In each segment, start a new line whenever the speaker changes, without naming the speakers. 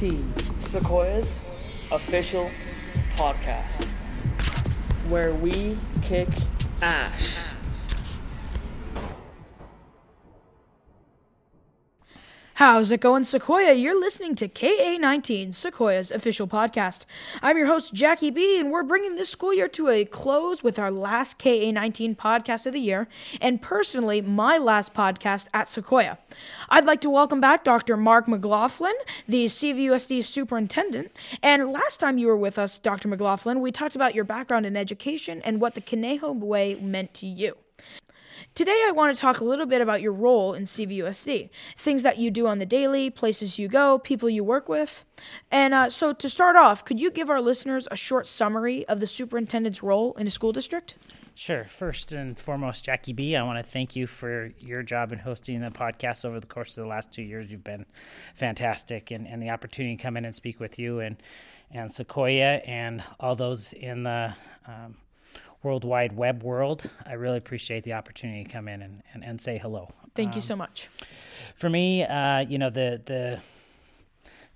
K19, Sequoia's official podcast, where we kick ass.
How's it going, Sequoia? You're listening to KA19, Sequoia's official podcast. I'm your host, Jackie B, and we're bringing this school year to a close with our last KA19 podcast of the year, and personally, my last podcast at Sequoia. I'd like to welcome back Dr. Mark McLaughlin, the CVUSD superintendent. And last time you were with us, Dr. McLaughlin, we talked about your background in education and what the Conejo Way meant to you. Today, I want to talk a little bit about your role in CVUSD, things that you do on the daily, places you go, people you work with. And uh, so, to start off, could you give our listeners a short summary of the superintendent's role in a school district?
Sure. First and foremost, Jackie B, I want to thank you for your job in hosting the podcast over the course of the last two years. You've been fantastic, and, and the opportunity to come in and speak with you and, and Sequoia and all those in the um, World Wide Web world. I really appreciate the opportunity to come in and, and, and say hello.
Thank um, you so much.
For me, uh, you know, the, the,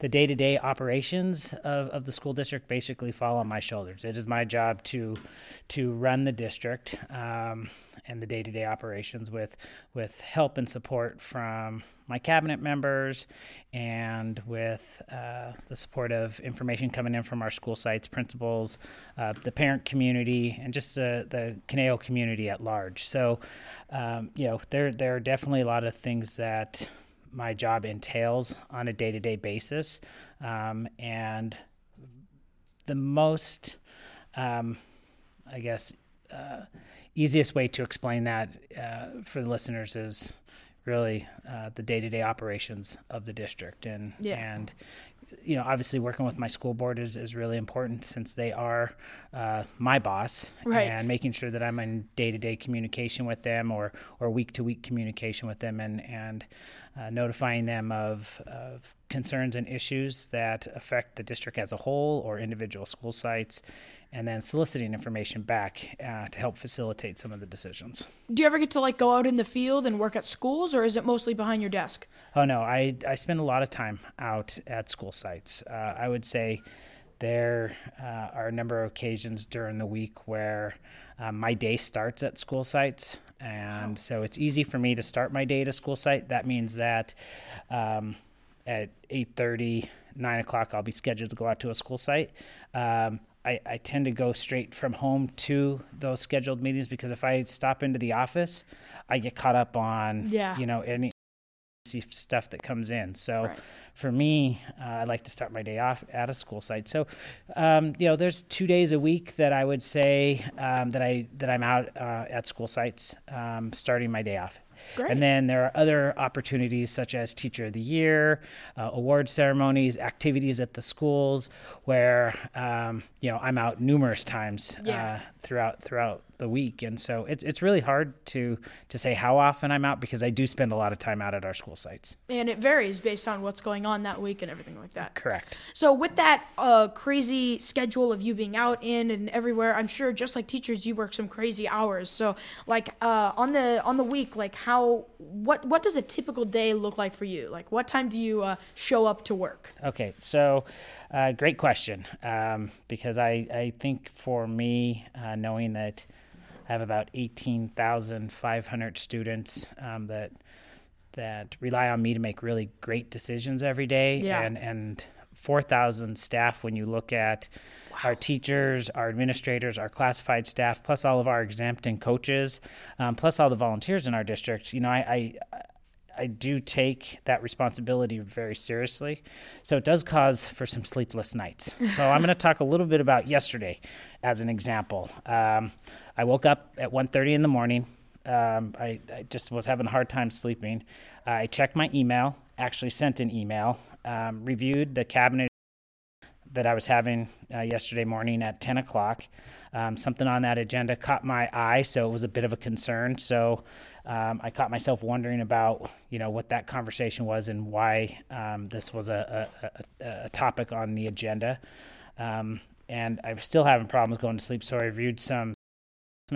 the day-to-day operations of, of the school district basically fall on my shoulders. It is my job to to run the district um, and the day-to-day operations with with help and support from my cabinet members and with uh, the support of information coming in from our school sites, principals, uh, the parent community, and just the, the community at large. So, um, you know, there, there are definitely a lot of things that my job entails on a day to day basis. Um, and the most, um, I guess, uh, easiest way to explain that uh, for the listeners is really uh, the day-to-day operations of the district and yeah. and you know obviously working with my school board is, is really important since they are uh, my boss right. and making sure that I'm in day-to-day communication with them or or week-to-week communication with them and and uh, notifying them of, of concerns and issues that affect the district as a whole or individual school sites and then soliciting information back uh, to help facilitate some of the decisions.
Do you ever get to like go out in the field and work at schools, or is it mostly behind your desk?
Oh no, I I spend a lot of time out at school sites. Uh, I would say there uh, are a number of occasions during the week where um, my day starts at school sites, and so it's easy for me to start my day at a school site. That means that um, at eight thirty, nine o'clock, I'll be scheduled to go out to a school site. Um, I, I tend to go straight from home to those scheduled meetings because if I stop into the office, I get caught up on yeah. you know any stuff that comes in. So right. for me, uh, I like to start my day off at a school site. So um, you know, there's two days a week that I would say um, that I that I'm out uh, at school sites um, starting my day off. Great. And then there are other opportunities such as Teacher of the Year, uh, award ceremonies, activities at the schools, where um, you know I'm out numerous times yeah. uh, throughout throughout the week, and so it's it's really hard to to say how often I'm out because I do spend a lot of time out at our school sites.
And it varies based on what's going on that week and everything like that.
Correct.
So with that uh, crazy schedule of you being out in and everywhere, I'm sure just like teachers, you work some crazy hours. So like uh, on the on the week, like how what what does a typical day look like for you? Like what time do you uh, show up to work?
Okay, so uh, great question um, because I I think for me uh, knowing that I have about eighteen thousand five hundred students um, that that rely on me to make really great decisions every day yeah. and and 4,000 staff when you look at wow. our teachers, our administrators, our classified staff, plus all of our exempt and coaches, um, plus all the volunteers in our district. You know, I, I I do take that responsibility very seriously. So it does cause for some sleepless nights. So I'm going to talk a little bit about yesterday as an example. Um, I woke up at 1:30 in the morning. Um, I, I, just was having a hard time sleeping. Uh, I checked my email, actually sent an email, um, reviewed the cabinet that I was having uh, yesterday morning at 10 o'clock. Um, something on that agenda caught my eye, so it was a bit of a concern. So um, I caught myself wondering about, you know, what that conversation was and why um, this was a, a, a, topic on the agenda. Um, and I'm still having problems going to sleep, so I reviewed some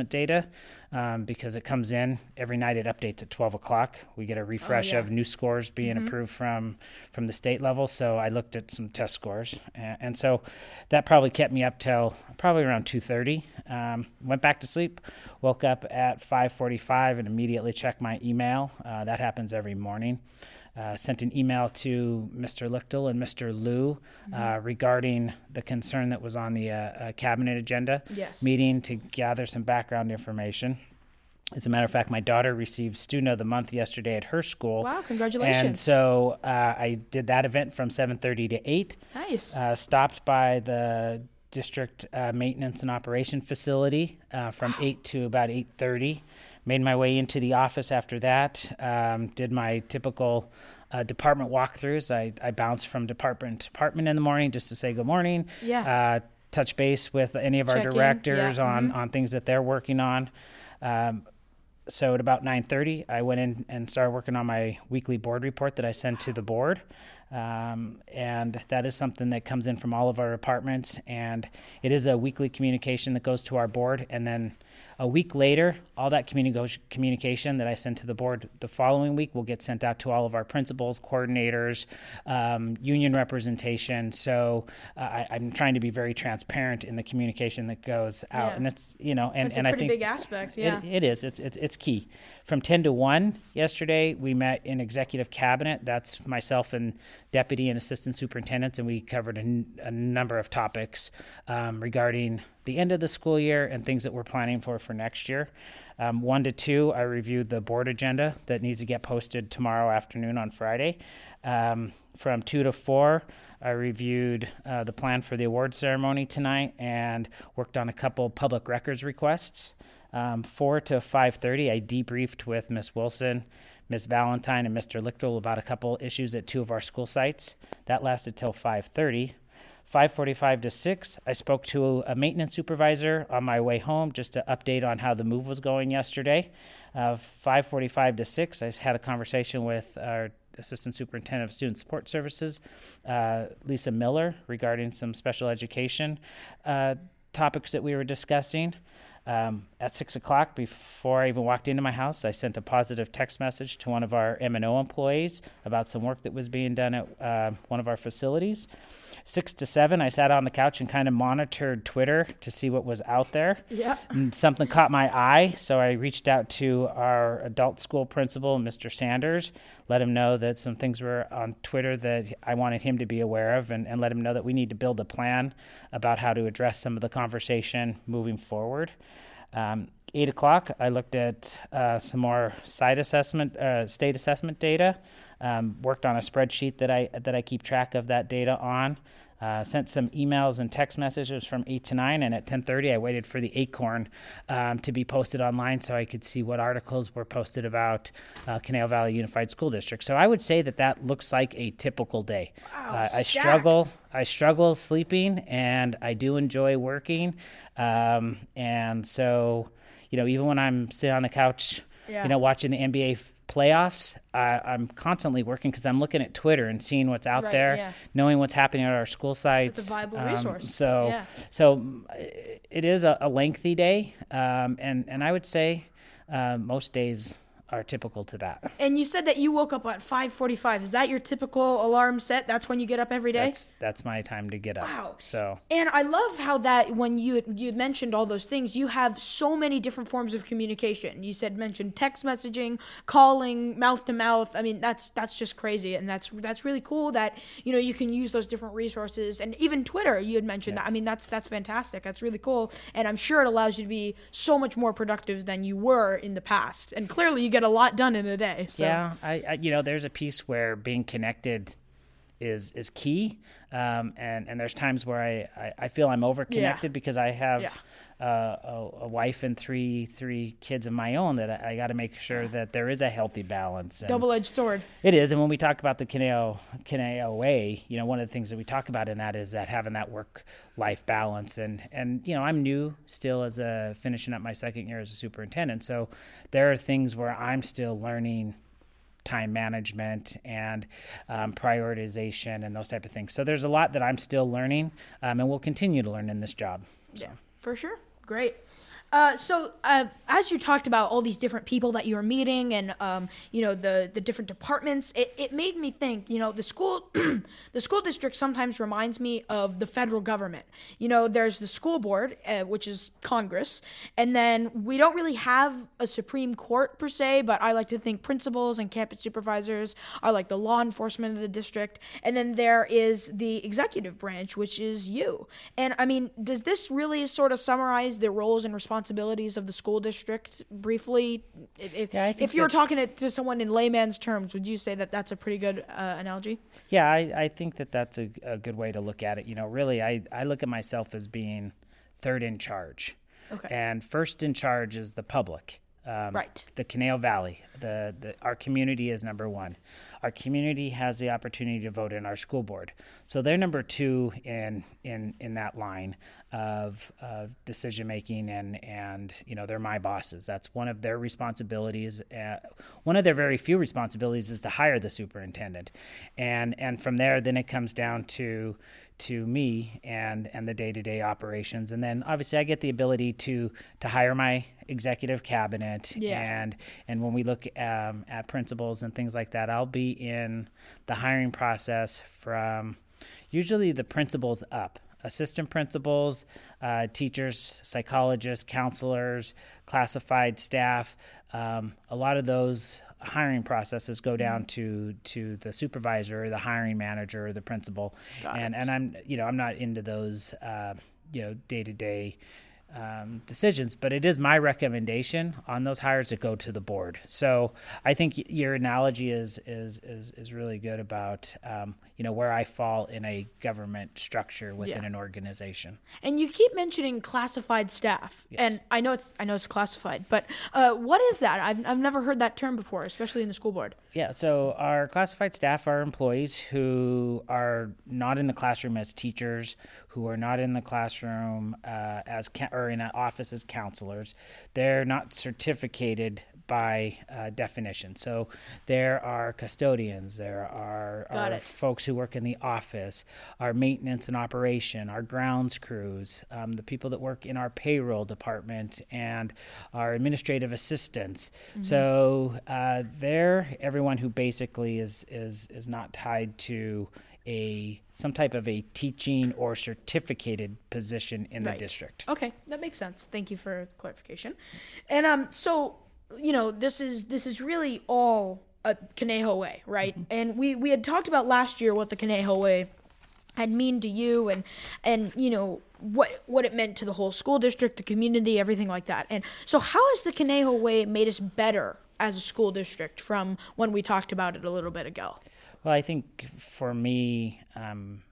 data um, because it comes in every night. It updates at 12 o'clock. We get a refresh
yeah.
of new scores being approved from from the state level. So I looked at some test scores, and, and so that probably kept me up till probably around 2:30. Um, went back to sleep, woke up at 5:45, and immediately checked my email. Uh, that happens every morning. Uh, sent an email to Mr. Lichtel and Mr. Liu uh, regarding the concern that was on the uh, uh, cabinet agenda
Yes.
meeting to gather some background information. As a matter of fact, my daughter received Student of the Month yesterday at her school.
Wow, congratulations.
And so uh, I did that event from 7:30 to 8
Nice.
uh, stopped by the district uh, maintenance and operation facility uh, from 8 to about 8.30 made my way into the office after that um, did my typical uh, department walkthroughs. I, I bounced from department to department in the morning just to say good morning.
Yeah.
uh, touch base with any of our
Check in,
directors
yeah,
on, on things that they're working on. Um, so at about 9.30 i went in and started working on my weekly board report that i sent to the board. Um, and that is something that comes in from all of our departments. And it is a weekly communication that goes to our board. And then a week later all that communi- communication that i send to the board the following week will get sent out to all of our principals coordinators um, union representation so uh, I, i'm trying to be very transparent in the communication that goes out
Yeah.
and it's you know and,
That's
and
a
i
pretty
think
big aspect. Yeah.
it, it is. It's, it's it's key. From ten to one yesterday, we met in executive cabinet. That's myself and deputy and assistant superintendents, and we covered a, n- a number of topics um, regarding the end of the school year and things that we're planning for for next year. Um, one to two, I reviewed the board agenda that needs to get posted tomorrow afternoon on Friday. Um, from two to four, I reviewed uh, the plan for the award ceremony tonight and worked on a couple public records requests. Um, four to five thirty, I debriefed with Miss Wilson, Miss Valentine, and Mr. Lichtel about a couple issues at two of our school sites. That lasted till five thirty. 5:45 to 6, I spoke to a maintenance supervisor on my way home just to update on how the move was going yesterday. Uh, 5:45 to 6, I had a conversation with our assistant superintendent of student support services, uh, Lisa Miller, regarding some special education uh, topics that we were discussing. Um, at six o'clock, before I even walked into my house, I sent a positive text message to one of our M and O employees about some work that was being done at uh, one of our facilities. Six to seven, I sat on the couch and kind of monitored Twitter to see what was out there.
Yeah.
And something caught my eye, so I reached out to our adult school principal, Mr. Sanders, let him know that some things were on Twitter that I wanted him to be aware of, and, and let him know that we need to build a plan about how to address some of the conversation moving forward. Um, eight o'clock, I looked at uh, some more site assessment, uh, state assessment data. Um, worked on a spreadsheet that I that I keep track of that data on. Uh, sent some emails and text messages from 8 to 9 and at 10.30 i waited for the acorn um, to be posted online so i could see what articles were posted about uh, Conejo Valley unified school district so i would say that that looks like a typical day
Wow,
uh, i struggle i struggle sleeping and i do enjoy working um, and so you know even when i'm sitting on the couch
Yeah.
you know watching the nba playoffs I, i'm constantly working because i'm looking at twitter and seeing what's out
Right,
there
yeah.
knowing what's happening at our school sites
It's a viable
Um,
resource.
so
Yeah.
so mm, it is a, a lengthy day um, and and i would say uh, most days are typical to that
And you said that you woke up at 5:45. Is that your typical alarm set? That's when you get up every day?
that's that's my time to get up
Wow.
so
And I love how that when you you mentioned all those things, you have so many different forms of communication. You said mentioned text messaging, calling, mouth to mouth. I mean, that's that's just crazy, and that's that's really cool that you know you can use those different resources, and even Twitter. You had mentioned that. I mean, that's that's fantastic. That's really cool, and I'm sure it allows you to be so much more productive than you were in the past. And clearly, you get a lot done in a day. So.
Yeah, I, I you know there's a piece where being connected is is key, um, and and there's times where I, I, I feel I'm over connected because I have
Yeah.
Uh, a, a wife and three three kids of my own that I, I got to make sure that there is a healthy balance.
Double edged sword.
It is, and when we talk about the Conejo Conejo way, you know, one of the things that we talk about in that is that having that work life balance, and and you know, I'm new still as a finishing up my second year as a superintendent, so there are things where I'm still learning time management and um, prioritization and those type of things. So there's a lot that I'm still learning, um, and will continue to learn in this job. So.
Yeah, for sure. Great. Uh, so, uh, as you talked about all these different people that you were meeting, and um, you know the the different departments, it, it made me think. You know, the school, the school district sometimes reminds me of the federal government. You know, there's the school board, uh, which is Congress, and then we don't really have a Supreme Court per se, but I like to think principals and campus supervisors are like the law enforcement of the district, and then there is the executive branch, which is you. And I mean, does this really sort of summarize the roles and responsibilities of the school district briefly? If,
Yeah,
if you were talking it to someone in layman's terms, would you say that that's a pretty good uh, analogy?
Yeah, I, I think that that's a, a good way to look at it. You know, really, I, I look at myself as being third in charge.
Okay.
And first in charge is the public. Um,
Right.
The Conejo Valley. The, the our community is number one. Our community has the opportunity to vote in our school board, so they're number two in in in that line of, of decision making and and you know they're my bosses. That's one of their responsibilities. Uh, one of their very few responsibilities is to hire the superintendent, and and from there then it comes down to to me and and the day-to-day operations. And then obviously I get the ability to to hire my executive cabinet.
Yeah.
and and when we look um, at principals and things like that I'll be in the hiring process from usually the principals up. Assistant principals uh, teachers psychologists counselors classified staff um, a lot of those hiring processes go down to to the supervisor the hiring manager or the principal. And and I'm you know I'm not into those uh, you know day to day um, decisions, but it is my recommendation on those hires to go to the board. So I think your analogy is is is, is really good about um, you know where I fall in a government structure within
Yeah.
an organization.
And you keep mentioning classified staff, and I know it's I know it's classified, but uh, what is that? I've I've never heard that term before, especially in the school board.
Yeah, so our classified staff are employees who are not in the classroom as teachers, who are not in the classroom uh, as ca- or in an office as counselors. They're not certificated by uh, definition. So there are custodians, there are, are folks who work in the office, our maintenance and operation, our grounds crews, um, the people that work in our payroll department, and our administrative assistants. So uh, they're everyone who basically is is is not tied to a some type of a teaching or certificated position in the
Right.
district.
Okay, that makes sense. Thank you for clarification. And um, so you know, this is this is really all a Conejo way, right? And we we had talked about last year what the Conejo way had mean to you and and you know what what it meant to the whole school district, the community, everything like that. And so how has the Conejo way made us better as a school district from when we talked about it a little bit ago?
Well, I think for me, um,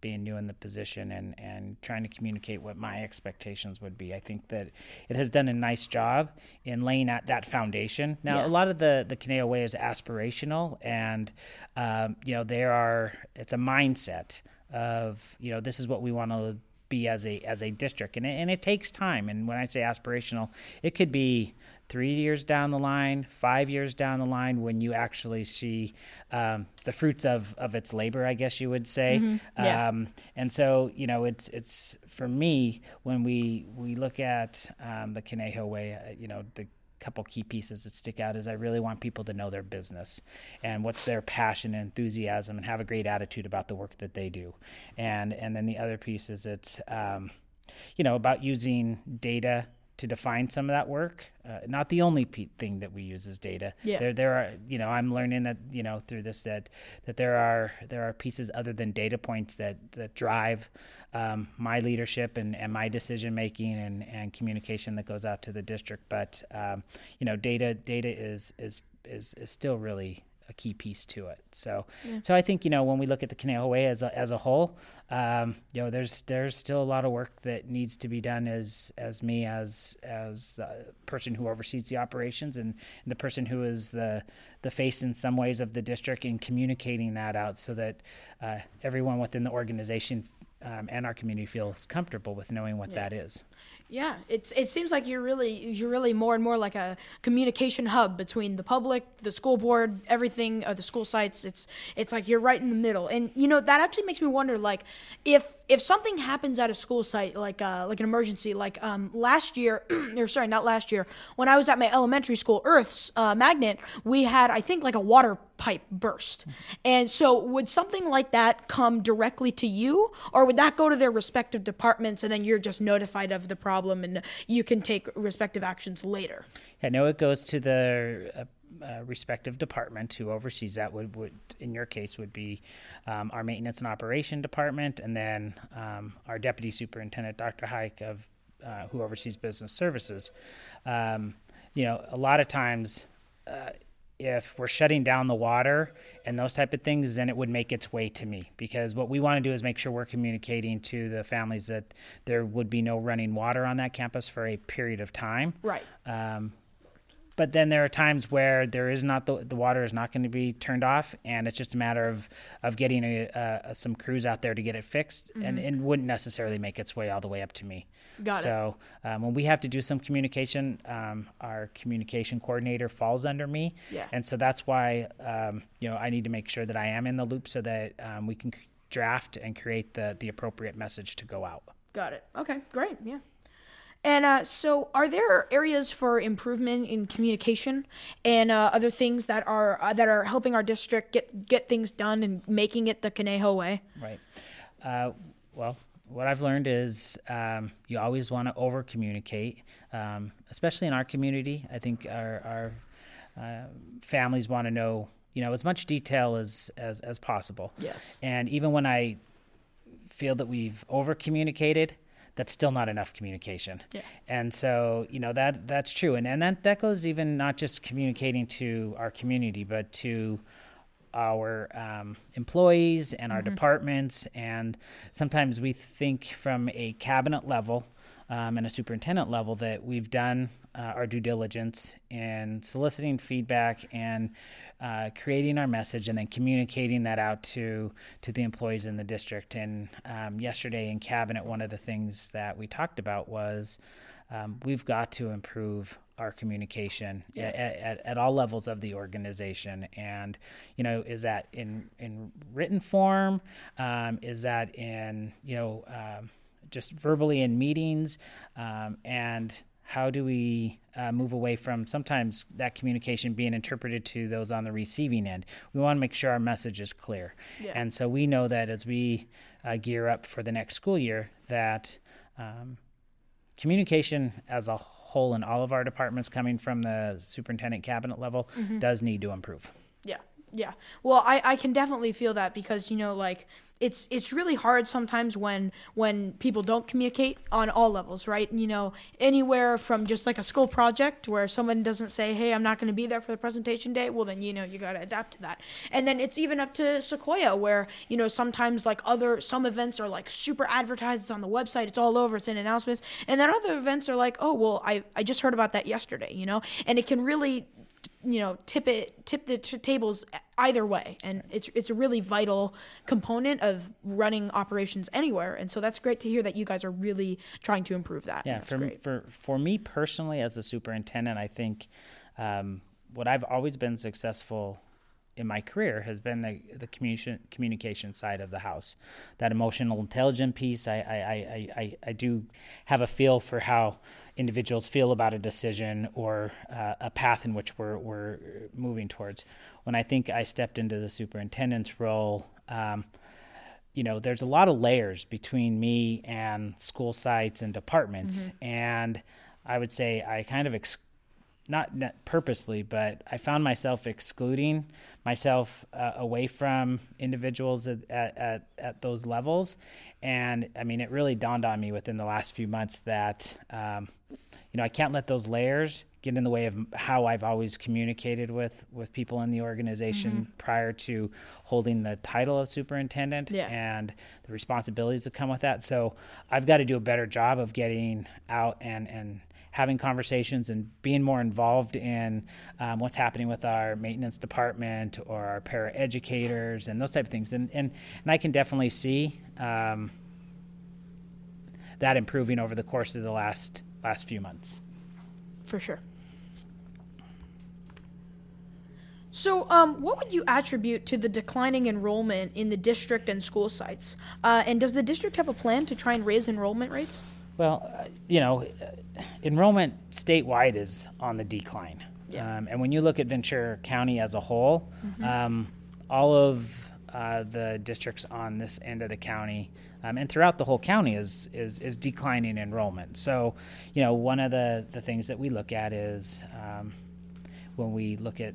being new in the position and, and trying to communicate what my expectations would be, I think that it has done a nice job in laying out that foundation. Now,
Yeah.
a lot of the the Conejo way is aspirational, and um, you know there are it's a mindset of you know this is what we want to be as a as a district and it, and it takes time and when i say aspirational it could be three years down the line five years down the line when you actually see um, the fruits of of its labor i guess you would say
Yeah.
um, and so you know it's it's for me when we we look at um, the Conejo way uh, you know the couple key pieces that stick out is I really want people to know their business and what's their passion and enthusiasm and have a great attitude about the work that they do. And and then the other piece is it's um, you know about using data to define some of that work. Uh, not the only pe- thing that we use is data.
Yeah.
There there are you know I'm learning that you know through this that that there are there are pieces other than data points that that drive um, my leadership and, and my decision making and, and communication that goes out to the district. But um, you know, data data is is is, is still really a key piece to it. So so I think you know when we look at the Conejo Way as a, as a whole, um, you know, there's there's still a lot of work that needs to be done as as me as as a person who oversees the operations and, and the person who is the the face in some ways of the district and communicating that out so that uh, everyone within the organization um, and our community feels comfortable with knowing what that is.
Yeah, it's it seems like you're really you're really more and more like a communication hub between the public, the school board, everything, uh, the school sites. It's it's like you're right in the middle, and you know that actually makes me wonder, like if if something happens at a school site, like uh, like an emergency, like um, last year, or sorry, not last year, when I was at my elementary school, Earth's uh, magnet, we had I think like a water pipe burst, and so would something like that come directly to you, or would that go to their respective departments, and then you're just notified of the problem? and you can take respective actions later.
Yeah, no, it goes to the uh, uh, respective department who oversees that. Would, would in your case would be um, our maintenance and operation department, and then um, our deputy superintendent, Dr. Hayek, of uh, who oversees business services. Um, you know, a lot of times uh, if we're shutting down the water and those type of things, then it would make its way to me because what we want to do is make sure we're communicating to the families that there would be no running water on that campus for a period of time.
Right.
But then there are times where there is not the, the water is not going to be turned off and it's just a matter of of getting a, some crews out there to get it fixed mm-hmm. and it wouldn't necessarily make its way all the way up to me
Got it.
so um, when we have to do some communication um, our communication coordinator falls under me
yeah.
and so that's why um, you know I need to make sure that I am in the loop so that um, we can draft and create the the appropriate message to go out
Got it. Okay, great. Yeah. And uh, so, are there areas for improvement in communication and uh, other things that are uh, that are helping our district get get things done and making it the Conejo way?
Right. Uh, well, what I've learned is um, you always want to over communicate, um, especially in our community. I think our, our uh, families want to know, you know, as much detail as, as as possible.
Yes.
And even when I feel that we've over communicated, that's still not enough communication.
Yeah.
And so, you know, that that's true. And and that, that goes even not just communicating to our community, but to our um, employees and our mm-hmm. departments. And sometimes we think from a cabinet level um, and a superintendent level that we've done uh, our due diligence in soliciting feedback and uh, creating our message and then communicating that out to to the employees in the district. And um, yesterday in cabinet, one of the things that we talked about was um, we've got to improve our communication yeah. at, at, at, all levels of the organization. And you know, is that in in written form? Um, is that in you know um, just verbally in meetings? Um, and how do we uh, move away from sometimes that communication being interpreted to those on the receiving end? We want to make sure our message is clear.
Yeah.
And so we know that as we uh, gear up for the next school year, that um, communication as a whole in all of our departments coming from the superintendent cabinet level mm-hmm. does need to improve.
Yeah. Yeah. Well, I, I can definitely feel that because, you know, like it's it's really hard sometimes when when people don't communicate on all levels, right? You know, anywhere from just like a school project where someone doesn't say, "Hey, I'm not going to be there for the presentation day." Well, then you know you got to adapt to that. And then it's even up to Sequoia where you know sometimes like other some events are like super advertised. It's on the website. It's all over. It's in announcements. And then other events are like, "Oh, well, I I just heard about that yesterday." You know, and it can really you know tip it tip the t- tables either way. And it's it's a really vital component of running operations anywhere. And so that's great to hear that you guys are really trying to improve that.
Yeah for, for for me personally as a superintendent i think um, what i've always been successful in my career has been the, the communication communication side of the house. That emotional intelligence piece, I, I, I, I, I do have a feel for how individuals feel about a decision or uh, a path in which we're, we're moving towards. When I think I stepped into the superintendent's role, um, you know, there's a lot of layers between me and school sites and departments. Mm-hmm. And I would say I kind of ex- not purposely, but I found myself excluding myself uh, away from individuals at, at, at, those levels. And I mean, it really dawned on me within the last few months that, um, you know, I can't let those layers get in the way of how I've always communicated with, with people in the organization mm-hmm. prior to holding the title of superintendent
yeah.
and the responsibilities that come with that. So I've got to do a better job of getting out and, and having conversations and being more involved in um, what's happening with our maintenance department or our para educators and those type of things. And and, and I can definitely see um, that improving over the course of the last last few months.
For sure. So, um, what would you attribute to the declining enrollment in the district and school sites? Uh, and does the district have a plan to try and raise enrollment rates?
Well, you know, enrollment statewide is on the decline.
Yeah.
Um, and when you look at Ventura County as a whole, um, all of uh, the districts on this end of the county um, and throughout the whole county is, is is declining enrollment. So, you know, one of the, the things that we look at is um, when we look at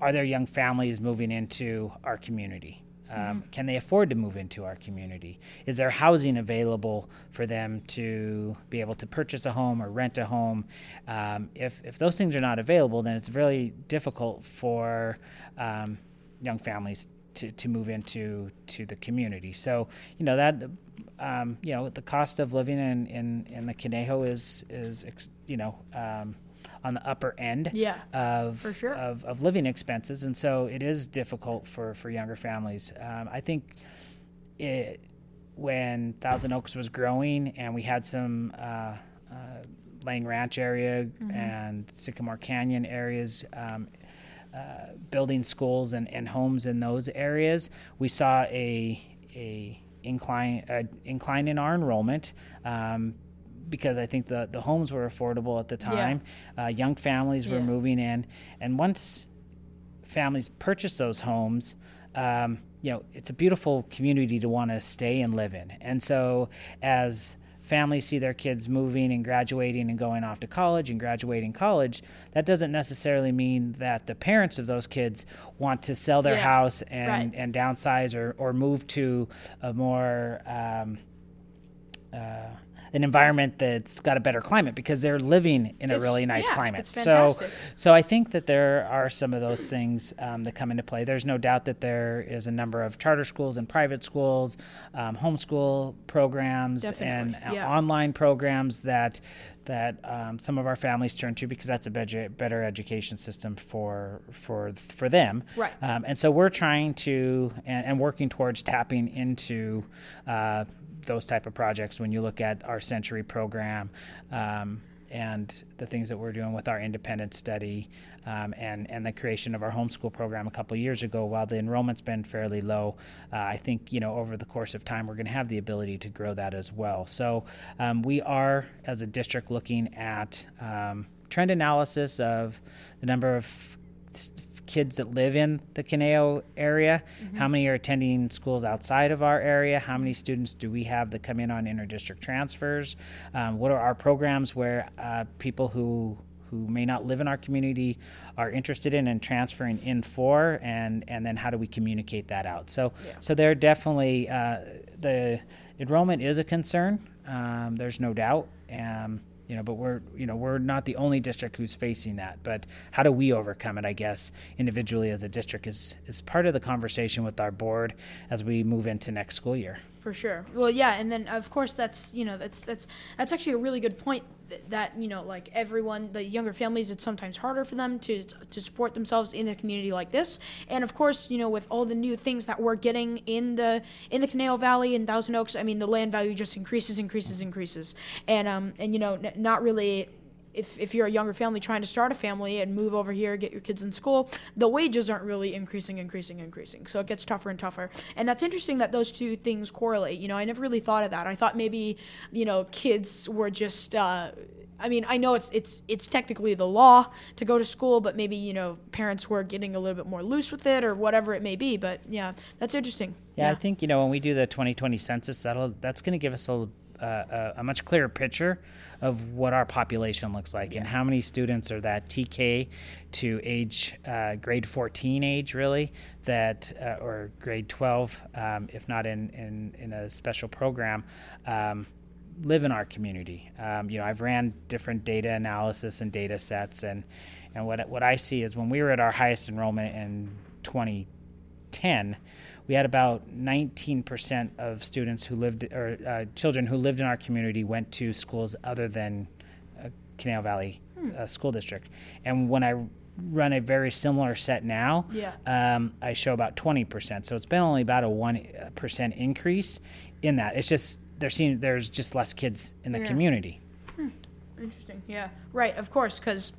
are there young families moving into our community? Um, Can they afford to move into our community? Is there housing available for them to be able to purchase a home or rent a home? Um, if, if those things are not available, then it's really difficult for um, young families to, to move into to the community. So you know that um, you know the cost of living in, in, in the Conejo is is you know um, on the upper end
Yeah,
of,
for sure.
of of living expenses, and so it is difficult for for younger families. Um, I think it when Thousand Oaks was growing and we had some uh, uh, Lang Ranch area
Mm-hmm.
and Sycamore Canyon areas. Um, uh, building schools and, and homes in those areas, we saw a a incline uh, incline in our enrollment um, because I think the the homes were affordable at the time. Uh, young families were
Yeah.
moving in, and once families purchase those homes, um, you know, it's a beautiful community to want to stay and live in. And so, as families see their kids moving and graduating and going off to college and graduating college, that doesn't necessarily mean that the parents of those kids want to sell their
Yeah,
house and,
right.
and downsize or, or move to a more um, uh, an environment that's got a better climate because they're living in a
It's-
really nice
yeah,
climate. so, so I think that there are some of those things um, that come into play. There's no doubt that there is a number of charter schools and private schools, um, homeschool programs, and
Definitely,
uh,
yeah.
online programs that that um, some of our families turn to because that's a better, better education system for for for them.
Right.
Um, and so we're trying to and, and working towards tapping into uh, those type of projects. When you look at our Century program um, and the things that we're doing with our independent study um, and and the creation of our homeschool program a couple years ago, while the enrollment's been fairly low, uh, I think you know over the course of time we're going to have the ability to grow that as well. So um, we are as a district looking at um, trend analysis of the number of kids that live in the Conejo area, how many are attending schools outside of our area, how many students do we have that come in on interdistrict transfers, um, what are our programs where uh, people who who may not live in our community are interested in and transferring in for? And and then how do we communicate that out? So so there definitely uh, the enrollment is a concern um, there's no doubt. Um, you know but we're you know we're not the only district who's facing that but how do we overcome it i guess individually as a district is is part of the conversation with our board as we move into next school year
For sure. Well, yeah, and then of course that's you know that's that's that's actually a really good point. Th- That you know, like everyone, the younger families, it's sometimes harder for them to to support themselves in a community like this. And of course, you know, with all the new things that we're getting in the in the Conejo Valley and Thousand Oaks, I mean, the land value just increases, increases, increases. And um and you know, n- not really if, if you're a younger family trying to start a family and move over here, get your kids in school, the wages aren't really increasing, increasing, increasing. So it gets tougher and tougher. And that's interesting that those two things correlate. You know, I never really thought of that. I thought maybe, you know, kids were just. Uh, I mean, I know it's it's it's technically the law to go to school, but maybe you know parents were getting a little bit more loose with it or whatever it may be. But yeah, that's interesting.
Yeah, I think you know when we do the 2020 census, that'll that's going to give us a, a a much clearer picture of what our population looks like and how many students are that TK to age uh, grade 14 age really that uh, or grade 12 um, if not in, in in a special program. Um, live in our community. Um, you know, I've ran different data analysis and data sets, and and what what I see is when we were at our highest enrollment in 2010, we had about 19% of students who lived or uh, children who lived in our community went to schools other than uh, Conejo Valley uh, School District, and when I run a very similar set now,
Yeah.
um, I show about 20%. So it's been only about a 1% increase in that. It's just there seem there's just less kids in the
Yeah.
community.
Interesting. Yeah. Right. Of course, because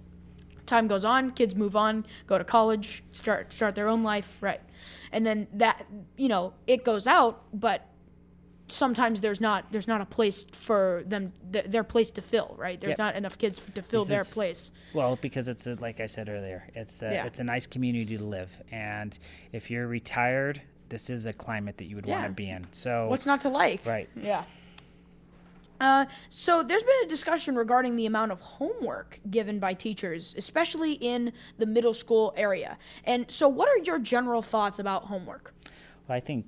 time goes on, kids move on, go to college, start start their own life. Right. And then that you know it goes out, but sometimes there's not there's not a place for them th- their place to fill. Right. There's
Yep.
not enough kids to fill their place.
Well, because it's a, like I said earlier, it's a,
Yeah.
it's a nice community to live, and if you're retired, this is a climate that you would want to be in. So
What's not to like?
right?
Yeah. Uh, so there's been a discussion regarding the amount of homework given by teachers, especially in the middle school area. And so, what are your general thoughts about homework?
Well, I think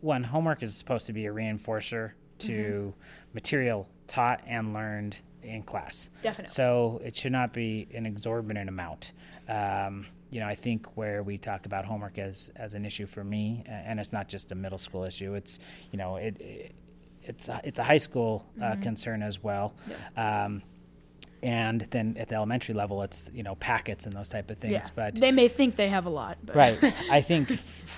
one homework is supposed to be a reinforcer to
Mm-hmm.
material taught and learned in class.
Definitely.
So it should not be an exorbitant amount. Um, you know, I think where we talk about homework as as an issue for me, and it's not just a middle school issue. It's you know it. it it's a, it's a high school uh, concern as well. Um, and then at the elementary level, it's you know packets and those type of things. But
they may think they have a lot, but
right i think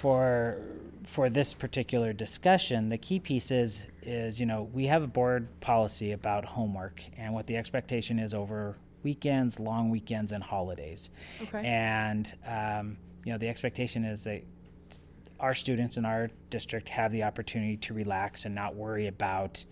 for for this particular discussion the key piece is is you know we have a board policy about homework and what the expectation is over weekends long weekends and holidays
Okay.
and um, you know the expectation is that our students in our district have the opportunity to relax and not worry about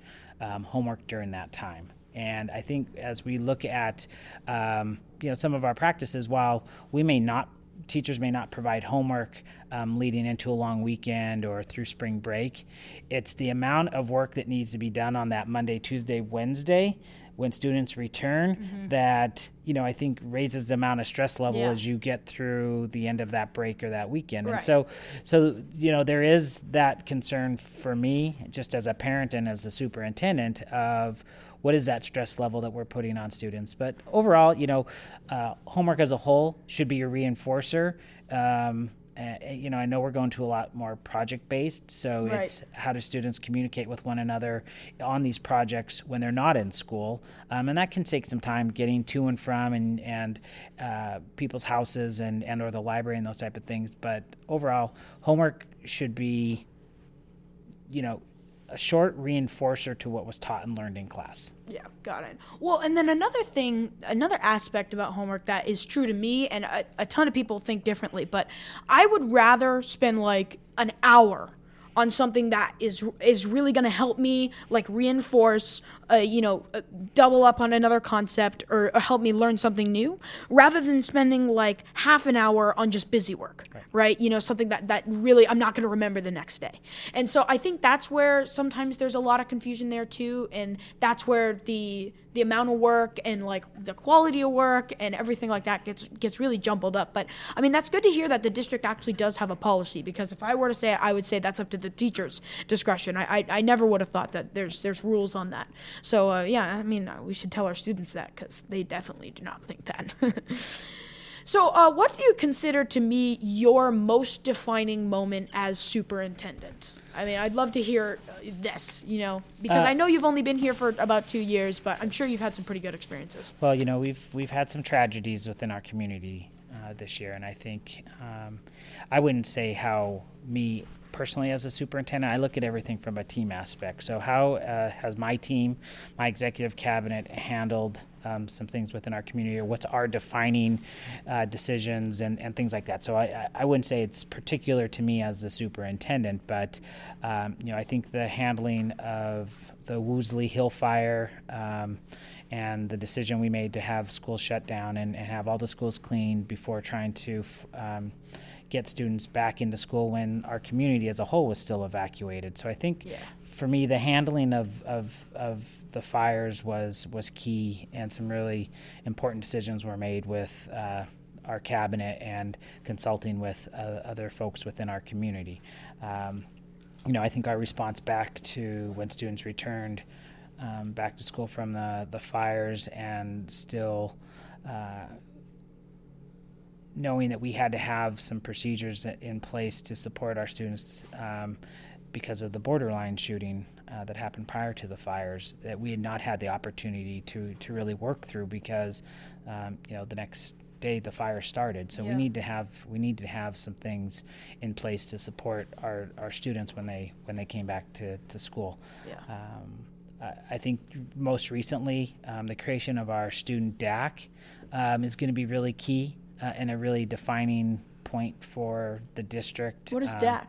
um, homework during that time. And I think as we look at um, you know some of our practices, while we may not teachers may not provide homework um, leading into a long weekend or through spring break, it's the amount of work that needs to be done on that Monday, Tuesday, Wednesday when students return that you know I think raises the amount of stress level
Yeah.
as you get through the end of that break or that weekend.
Right.
And so so you know there is that concern for me just as a parent and as the superintendent of what is that stress level that we're putting on students but overall you know uh, homework as a whole should be a reinforcer um, uh, you know i know we're going to a lot more project based so
Right.
it's how do students communicate with one another on these projects when they're not in school um, and that can take some time getting to and from and and uh, people's houses and and or the library and those type of things but overall homework should be you know a short reinforcer to what was taught and learned in class
Yeah, got it. Well, and then another thing, another aspect about homework that is true to me, and a, a ton of people think differently, but I would rather spend like an hour on something that is is really going to help me like reinforce uh, you know uh, double up on another concept or, or help me learn something new rather than spending like half an hour on just busy work right, you know something that that really i'm not going to remember the next day. And so i think that's where sometimes there's a lot of confusion there too and that's where the the amount of work and like the quality of work and everything like that gets gets really jumbled up. But i mean that's good to hear that the district actually does have a policy because if i were to say it i would say that's up to the teacher's discretion. I i, I never would have thought that there's there's rules on that so uh, yeah i mean uh, we should tell our students that because they definitely do not think that So, uh, what do you consider to be your most defining moment as superintendent? I mean, I'd love to hear uh, this, you know, because
Uh,
I know you've only been here for about two years, but I'm sure you've had some pretty good experiences.
Well, you know, we've we've had some tragedies within our community uh, this year, and I think um, I wouldn't say how me personally as a superintendent. I look at everything from a team aspect. So, how uh, has my team, my executive cabinet, handled um, some things within our community, or what's our defining uh, decisions and, and things like that. So, I, I- wouldn't say it's particular to me as the superintendent, but um, you know, I think the handling of the Woolsey Hill fire. Um, and the decision we made to have schools shut down and, and have all the schools cleaned before trying to um, get students back into school when our community as a whole was still evacuated. So I think
Yeah.
for me, the handling of, of, of the fires was, was key, and some really important decisions were made with uh, our cabinet and consulting with uh, other folks within our community. Um, you know, I think our response back to when students returned um, back to school from the, the fires and still uh, knowing that we had to have some procedures in place to support our students um, because of the borderline shooting uh, that happened prior to the fires that we had not had the opportunity to to really work through because um, you know the next day the fire started so
Yeah.
we need to have we need to have some things in place to support our, our students when they when they came back to, to school
Yeah.
um, uh, I think most recently, um, the creation of our student DAC um, is going to be really key uh, and a really defining point for the district.
What is
Um,
DAC?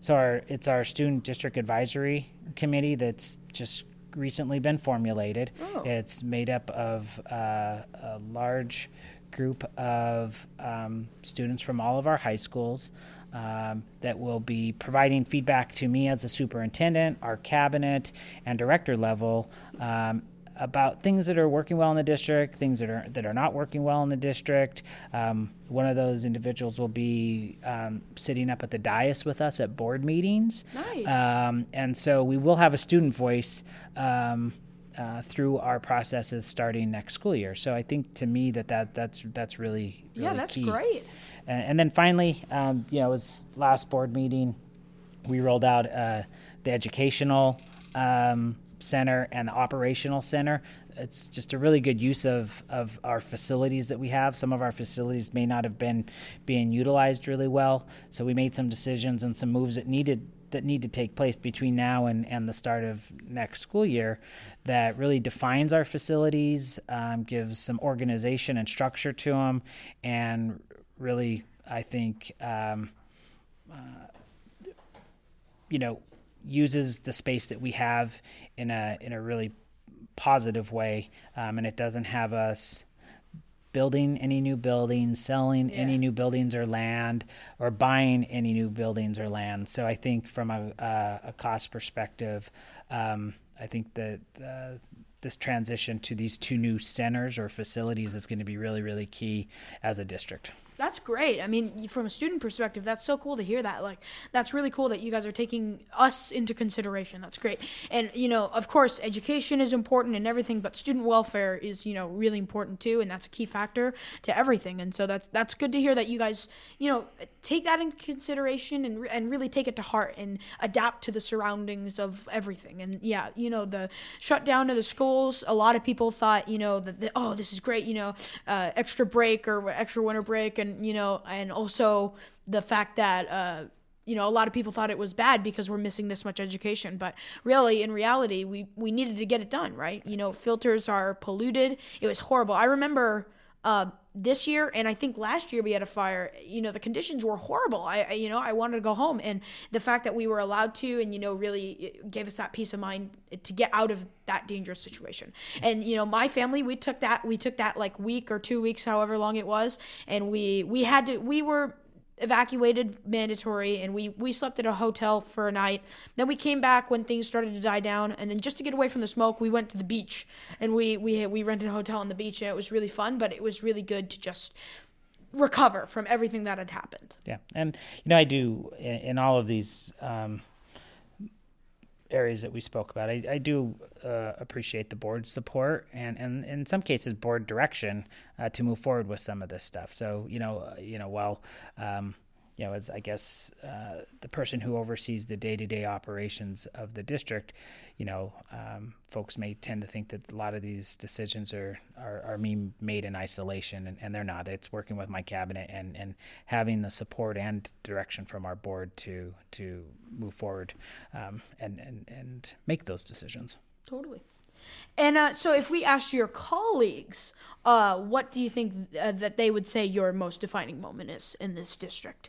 So our it's our student district advisory committee that's just recently been formulated.
Oh.
It's made up of uh, a large group of um, students from all of our high schools um, that will be providing feedback to me as a superintendent, our cabinet, and director level um, about things that are working well in the district, things that are that are not working well in the district. Um, one of those individuals will be um, sitting up at the dais with us at board meetings.
Nice.
Um, and so we will have a student voice um, uh, through our processes starting next school year. So I think to me that, that that's that's really, really
yeah, that's
key.
great.
And, and then finally, um, you know, it was last board meeting, we rolled out uh, the educational um, center and the operational center. It's just a really good use of, of our facilities that we have. Some of our facilities may not have been being utilized really well, so we made some decisions and some moves that needed that need to take place between now and, and the start of next school year that really defines our facilities, um, gives some organization and structure to them, and really, I think, um, uh, you know, uses the space that we have in a in a really positive way, um, and it doesn't have us building any new buildings, selling any new buildings or land, or buying any new buildings or land. So I think from a, a, a cost perspective, um, I think that uh, this transition to these two new centers or facilities is going to be really, really key as a district.
That's great. I mean, from a student perspective, that's so cool to hear that. Like, that's really cool that you guys are taking us into consideration. That's great. And, you know, of course, education is important and everything, but student welfare is, you know, really important too. And that's a key factor to everything. And so that's, that's good to hear that you guys, you know, take that into consideration and, and really take it to heart and adapt to the surroundings of everything. And yeah, you know, the shutdown of the schools, a lot of people thought, you know, that, oh, this is great, you know, uh, extra break or extra winter break. And, you know, and also the fact that, uh, you know, a lot of people thought it was bad because we're missing this much education, but really, in reality, we we needed to get it done, right? You know, filters are polluted. It was horrible. I remember uh, this year, and I think last year we had a fire. You know, the conditions were horrible. I, I, you know, I wanted to go home, and the fact that we were allowed to, and you know, really uh, gave us that peace of mind to get out of that dangerous situation. And you know, my family, we took that, we took that like week or two weeks, however long it was, and we we had to, we were evacuated mandatory and we we slept at a hotel for a night. Then we came back when things started to die down and then just to get away from the smoke we went to the beach and we we we rented a hotel on the beach and it was really fun but it was really good to just recover from everything that had happened.
Yeah, and you know, I do in, all of these um, areas that we spoke about. I, I do uh, appreciate the board support and, and in some cases board direction uh, to move forward with some of this stuff. So you know, uh, you know, while um, you know, as I guess uh, the person who oversees the day-to-day operations of the district, you know, um, folks may tend to think that a lot of these decisions are are, are me made in isolation, and, and they're not. It's working with my cabinet and, and having the support and direction from our board to to move forward um, and, and and make those decisions.
totally and uh, so if we asked your colleagues uh, what do you think uh, that they would say your most defining moment is in this district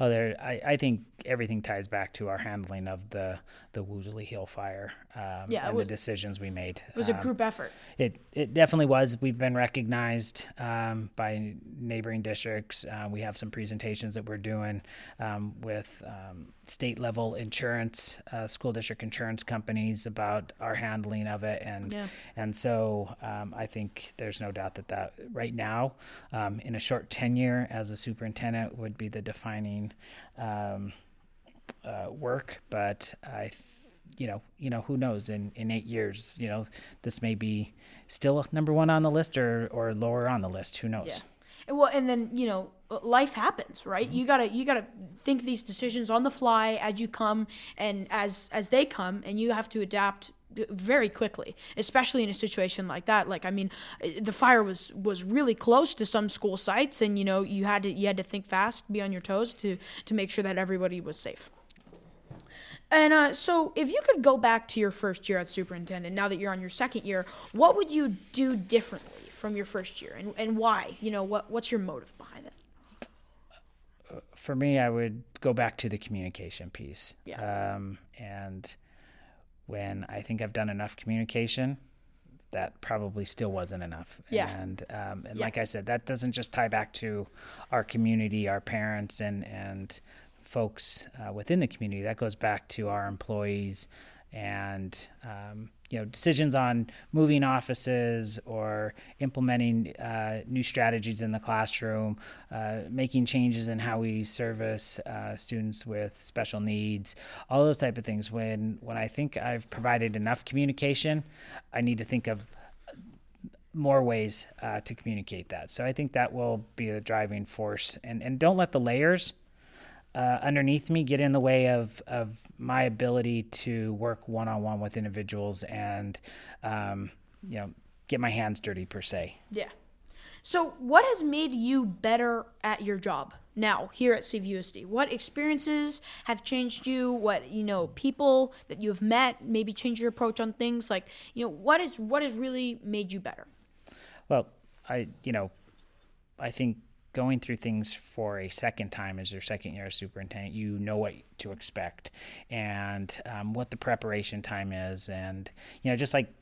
Oh, there. I, I think everything ties back to our handling of the the Woolsey Hill fire um,
Yeah,
and
was-
the decisions we made.
it was a
Um,
group effort
It it definitely was. We've been recognized um, by neighboring districts. Uh, we have some presentations that we're doing um, with um, state level insurance, uh, school district insurance companies about our handling of it, and
Yeah.
and so um, I think there's no doubt that that right now, um, in a short tenure as a superintendent, would be the defining um, uh, work. But I. Th- you know, you know, who knows? In in eight years, you know, this may be still number one on the list or or lower on the list. Who knows?
And Well, and then you know, life happens, right?
Mm-hmm.
You gotta you gotta think these decisions on the fly as you come and as as they come, and you have to adapt very quickly, especially in a situation like that. Like, I mean, the fire was was really close to some school sites, and you know, you had to you had to think fast, be on your toes to to make sure that everybody was safe. And uh, so, if you could go back to your first year as superintendent, now that you're on your second year, what would you do differently from your first year, and, and why? You know, what what's your motive behind it?
For me, I would go back to the communication piece.
Yeah.
Um, and when I think I've done enough communication, that probably still wasn't enough.
Yeah.
And um, and
Yeah.
like I said, that doesn't just tie back to our community, our parents, and and folks uh, within the community. That goes back to our employees, and um, you know decisions on moving offices or implementing uh, new strategies in the classroom, uh, making changes in how we service uh, students with special needs, all those type of things. When when I think I've provided enough communication, I need to think of more ways uh, to communicate that. So I think that will be the driving force. And and don't let the layers uh, underneath me get in the way of of my ability to work one on one with individuals and um, you know get my hands dirty per se.
Yeah. So, what has made you better at your job now here at CVUSD? What experiences have changed you? What you know, people that you've met maybe change your approach on things? Like, you know, what is what has really made you better?
Well, I you know, I think going through things for a second time as your second year as superintendent, you know what to expect and um, what the preparation time is, and you know, just like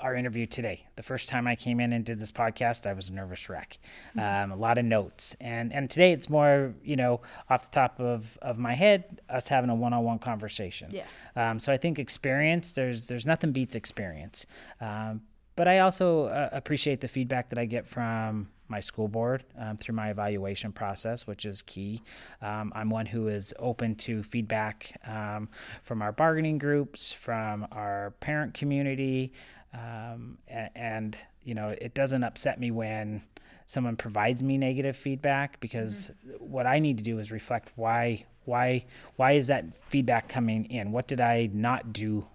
our interview today. The first time I came in and did this podcast, I was a nervous wreck. Um, a lot of notes, and and today it's more you know off the top of of my head, us having a one on one conversation.
Yeah.
Um, so I think experience. There's there's nothing beats experience. Um, but I also uh, appreciate the feedback that I get from my school board um, through my evaluation process, which is key. Um, I'm one who is open to feedback um, from our bargaining groups, from our parent community, um, and, and you know it doesn't upset me when someone provides me negative feedback because what I need to do is reflect why why why is that feedback coming in? What did I not do?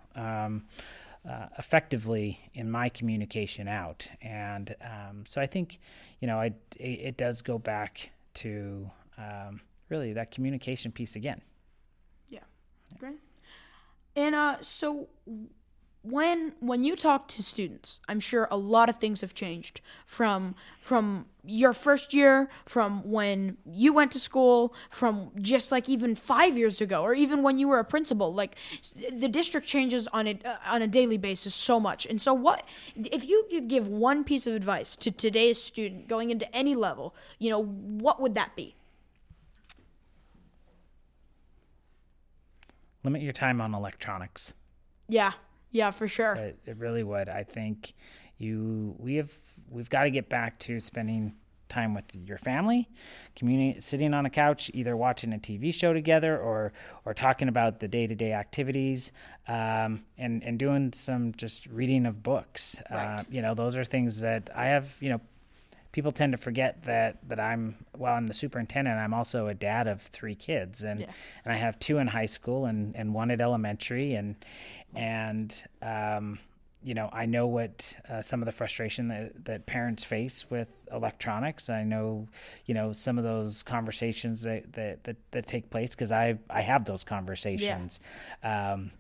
Uh, effectively in my communication out. And um, so I think, you know, I, it, it does go back to um, really that communication piece again.
Yeah. Great. And uh, so when when you talk to students, I'm sure a lot of things have changed from from your first year, from when you went to school, from just like even five years ago, or even when you were a principal. Like the district changes on a uh, on a daily basis so much. And so, what if you could give one piece of advice to today's student going into any level? You know, what would that be?
Limit your time on electronics.
Yeah, yeah, for sure.
It, it really would. I think you we have we've got to get back to spending time with your family, sitting on a couch, either watching a TV show together or or talking about the day to day activities, um, and and doing some just reading of books. Uh, you know, those are things that I have. You know, people tend to forget that that I'm well, I'm the superintendent. I'm also a dad of three kids, and
Yeah.
and I have two in high school and and one at elementary, and and um, you know I know what uh, some of the frustration that that parents face with electronics. I know you know some of those conversations that that that, that take place because I I have those conversations. Um,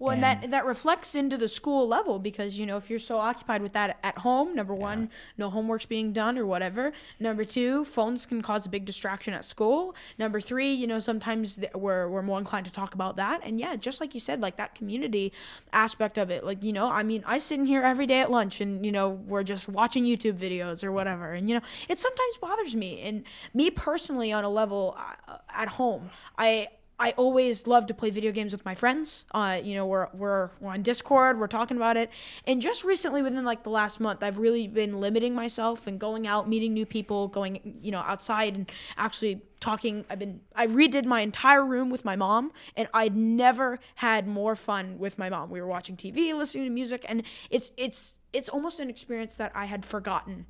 Well, and, that that reflects into the school level because you know if you're so occupied with that at home, number one, no homework's being done or whatever. Number two, phones can cause a big distraction at school. Number three, you know sometimes th- we're we're more inclined to talk about that. And yeah, just like you said, like that community aspect of it. Like you know, I mean, I sit in here every day at lunch, and you know we're just watching YouTube videos or whatever, and you know it sometimes bothers me. And me personally, on a level uh, at home, I. I always love to play video games with my friends. Uh, you know, we're, we're we're on Discord, we're talking about it, and just recently, within like the last month, I've really been limiting myself and going out, meeting new people, going you know outside and actually talking. I've been I redid my entire room with my mom, and I'd never had more fun with my mom. We were watching TV, listening to music, and it's it's it's almost an experience that I had forgotten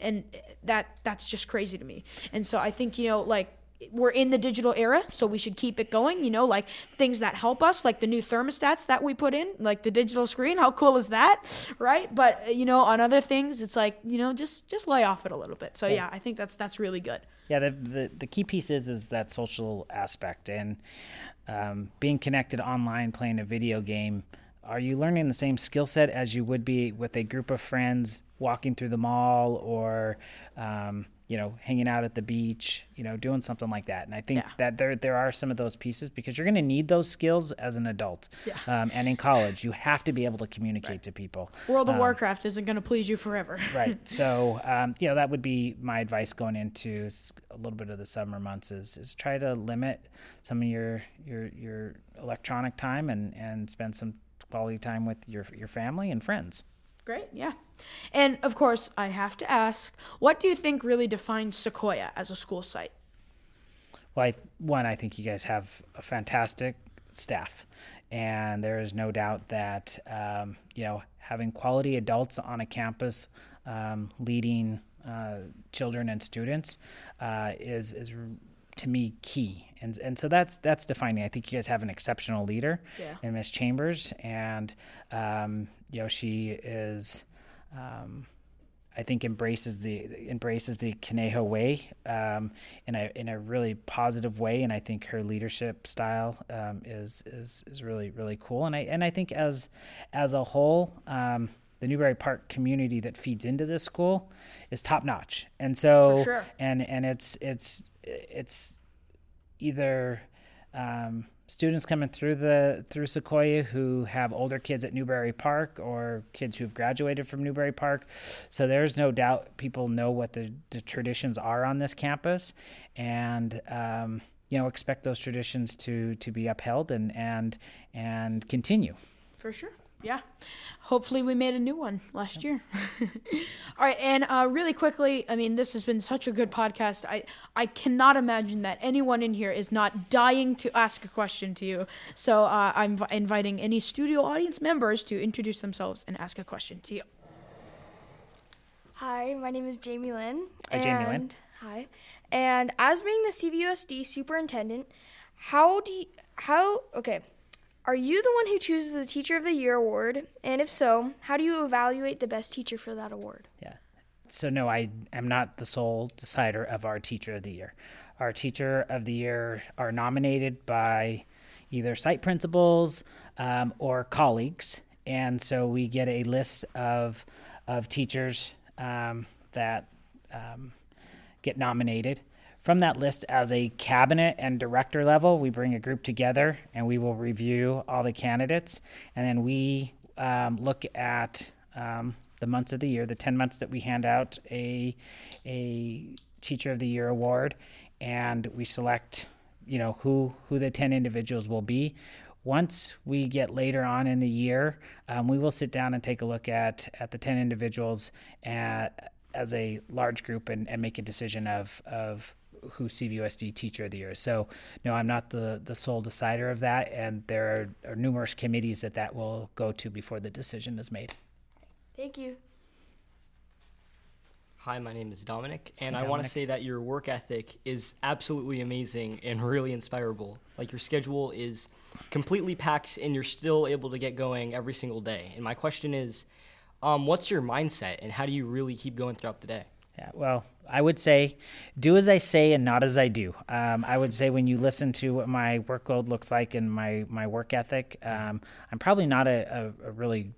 and that that's just crazy to me. And so I think you know like we're in the digital era, so we should keep it going. You know, like things that help us, like the new thermostats that we put in, like the digital screen. How cool is that, right? But uh, you know, on other things, it's like you know, just just lay off it a little bit. So yeah, I think that's that's really good.
Yeah, the, the, the key piece is is that social aspect and um, being connected online, playing a video game. Are you learning the same skill set as you would be with a group of friends walking through the mall or um, you know, hanging out at the beach, you know, doing something like that. And I think
Yeah.
that there there are some of those pieces because you're going to need those skills as an adult.
Yeah.
Um, and in college, you have to be able to communicate to people.
World of Warcraft isn't going to please you forever.
Right. So, um, you know, that would be my advice going into a little bit of the summer months is, is try to limit some of your, your, your electronic time and, and spend some quality time with your, your family and friends.
Great, yeah. And of course, I have to ask, what do you think really defines Sequoia as a school site?
Well, I, one, I think you guys have a fantastic staff, and there is no doubt that um, you know having quality adults on a campus um, leading uh, children and students uh, is is to me key, and and so that's that's defining. I think you guys have an exceptional leader
Yeah.
in Miss Chambers, and um, you know she is. Um, I think embraces the embraces the Conejo way um, in a in a really positive way, and I think her leadership style um, is is is really really cool. And I and I think as as a whole, um, the Newbury Park community that feeds into this school is top notch. And so
sure.
and and it's it's it's either um, students coming through the through Sequoia who have older kids at Newbury Park or kids who've graduated from Newbury Park. So there's no doubt people know what the, the traditions are on this campus, and um, you know expect those traditions to to be upheld and and and continue.
For sure. Yeah. Hopefully, we made a new one last year. All right, and uh, really quickly, I mean, this has been such a good podcast. I I cannot imagine that anyone in here is not dying to ask a question to you. So uh, I'm v- inviting any studio audience members to introduce themselves and ask a question to you.
Hi, my name is Jamie Lynn.
Hi, Jamie Lynn.
Hi. And as being the CVUSD superintendent, how do you, how, okay, are you the one who chooses the Teacher of the Year award? And if so, how do you evaluate the best teacher for that award?
Yeah. So no, I am not the sole decider of our teacher of the year. Our teacher of the year are nominated by either site principals um, or colleagues, and so we get a list of of teachers um, that um, get nominated. From that list, as a cabinet and director level, we bring a group together and we will review all the candidates, and then we um, look at um, the months of the year, the ten months that we hand out a a teacher of the year award, and we select, you know, who who the ten individuals will be. Once we get later on in the year, um, we will sit down and take a look at at the ten individuals at, as a large group and, and make a decision of of who CVUSD Teacher of the Year. So, no, I'm not the the sole decider of that, and there are, are numerous committees that that will go to before the decision is made.
Thank you.
Hi, my name is Dominic, and
Hi,
I want to say that your work ethic is absolutely amazing and really inspirable. Like your schedule is completely packed, and you're still able to get going every single day. And my question is, um, what's your mindset, and how do you really keep going throughout the day?
Yeah, well, I would say do as I say and not as I do. Um, I would say when you listen to what my workload looks like and my, my work ethic, um, I'm probably not a, a, a really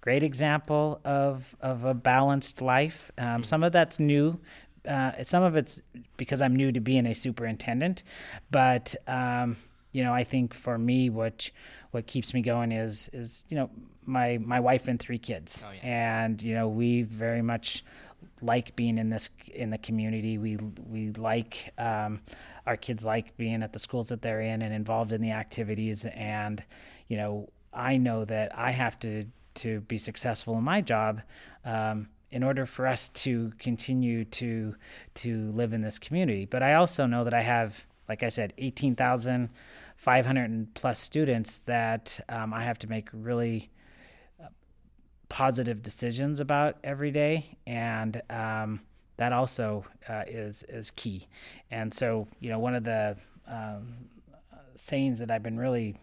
great example of, of a balanced life. Um, some of that's new. Uh, some of it's because I'm new to being a superintendent, but um, you know, I think for me, what what keeps me going is is you know my my wife and three kids,
Oh, yeah.
and you know we very much like being in this in the community. We we like um, our kids like being at the schools that they're in and involved in the activities. And you know, I know that I have to to be successful in my job. Um, in order for us to continue to to live in this community, but I also know that I have, like I said, eighteen thousand five hundred plus students that um, I have to make really positive decisions about every day and um, that also uh, is is key. And so, you know, one of the um, sayings that I've been really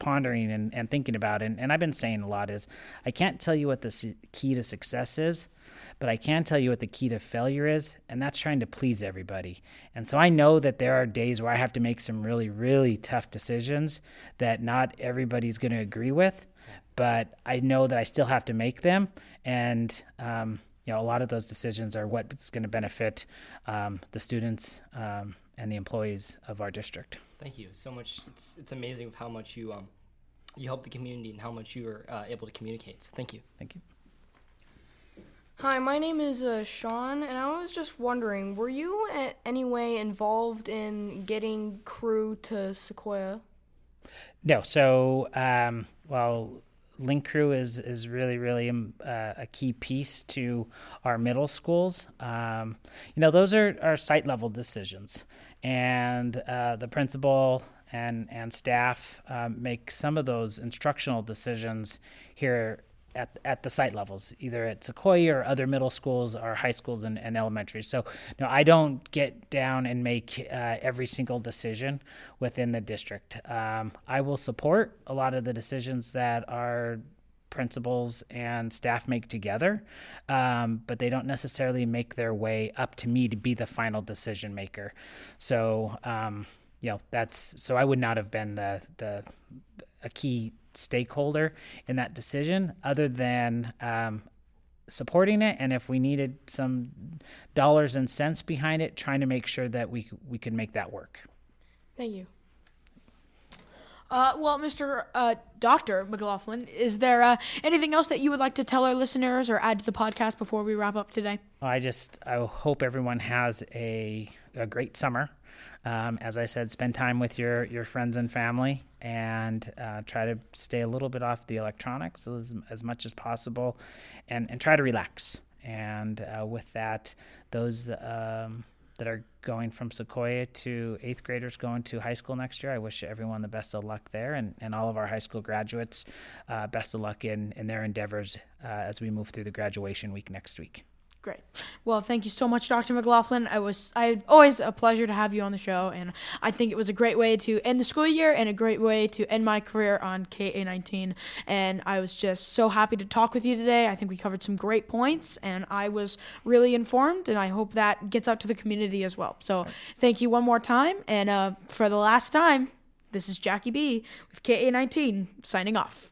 pondering and, and thinking about, and, and I've been saying a lot, is I can't tell you what the key to success is, but I can tell you what the key to failure is, and that's trying to please everybody. And so I know that there are days where I have to make some really, really tough decisions that not everybody's going to agree with, but I know that I still have to make them. And, um, you know, a lot of those decisions are what's going to benefit um, the students um, and the employees of our district.
Thank you so much. It's it's amazing of how much you um you help the community and how much you are uh, able to communicate. So thank you.
Thank you.
Hi, my name is uh, Sean, and I was just wondering, were you in any way involved in getting crew to Sequoia?
No. So, um, well, Link Crew is is really really um, uh, a key piece to our middle schools. Um, you know, those are, are site level decisions, and uh, the principal and and staff um, make some of those instructional decisions here at at the site levels, either at Sequoia or other middle schools or high schools and, and elementary. So, no, I don't get down and make uh, every single decision within the district. Um, I will support a lot of the decisions that our principals and staff make together, um, but they don't necessarily make their way up to me to be the final decision maker. So, um, you know, that's so I would not have been the the a key stakeholder in that decision other than um, supporting it and if we needed some dollars and cents behind it trying to make sure that we we could make that work
Thank you.
Uh, well, Mr. Uh, Dr. McLaughlin, is there uh, anything else that you would like to tell our listeners or add to the podcast before we wrap up today?
i just i hope everyone has a, a great summer um, as I said, spend time with your, your friends and family and uh, try to stay a little bit off the electronics as, as much as possible and, and try to relax. And uh, with that, those um, that are going from Sequoia to eighth graders going to high school next year, I wish everyone the best of luck there and, and all of our high school graduates, uh, best of luck in, in their endeavors uh, as we move through the graduation week next week.
Great. Well, thank you so much, Dr. McLaughlin. I was I always a pleasure to have you on the show, and I think it was a great way to end the school year and a great way to end my career on KA19. And I was just so happy to talk with you today. I think we covered some great points, and I was really informed, and I hope that gets out to the community as well. So thank you one more time, and uh, for the last time, this is Jackie B with KA19 signing off.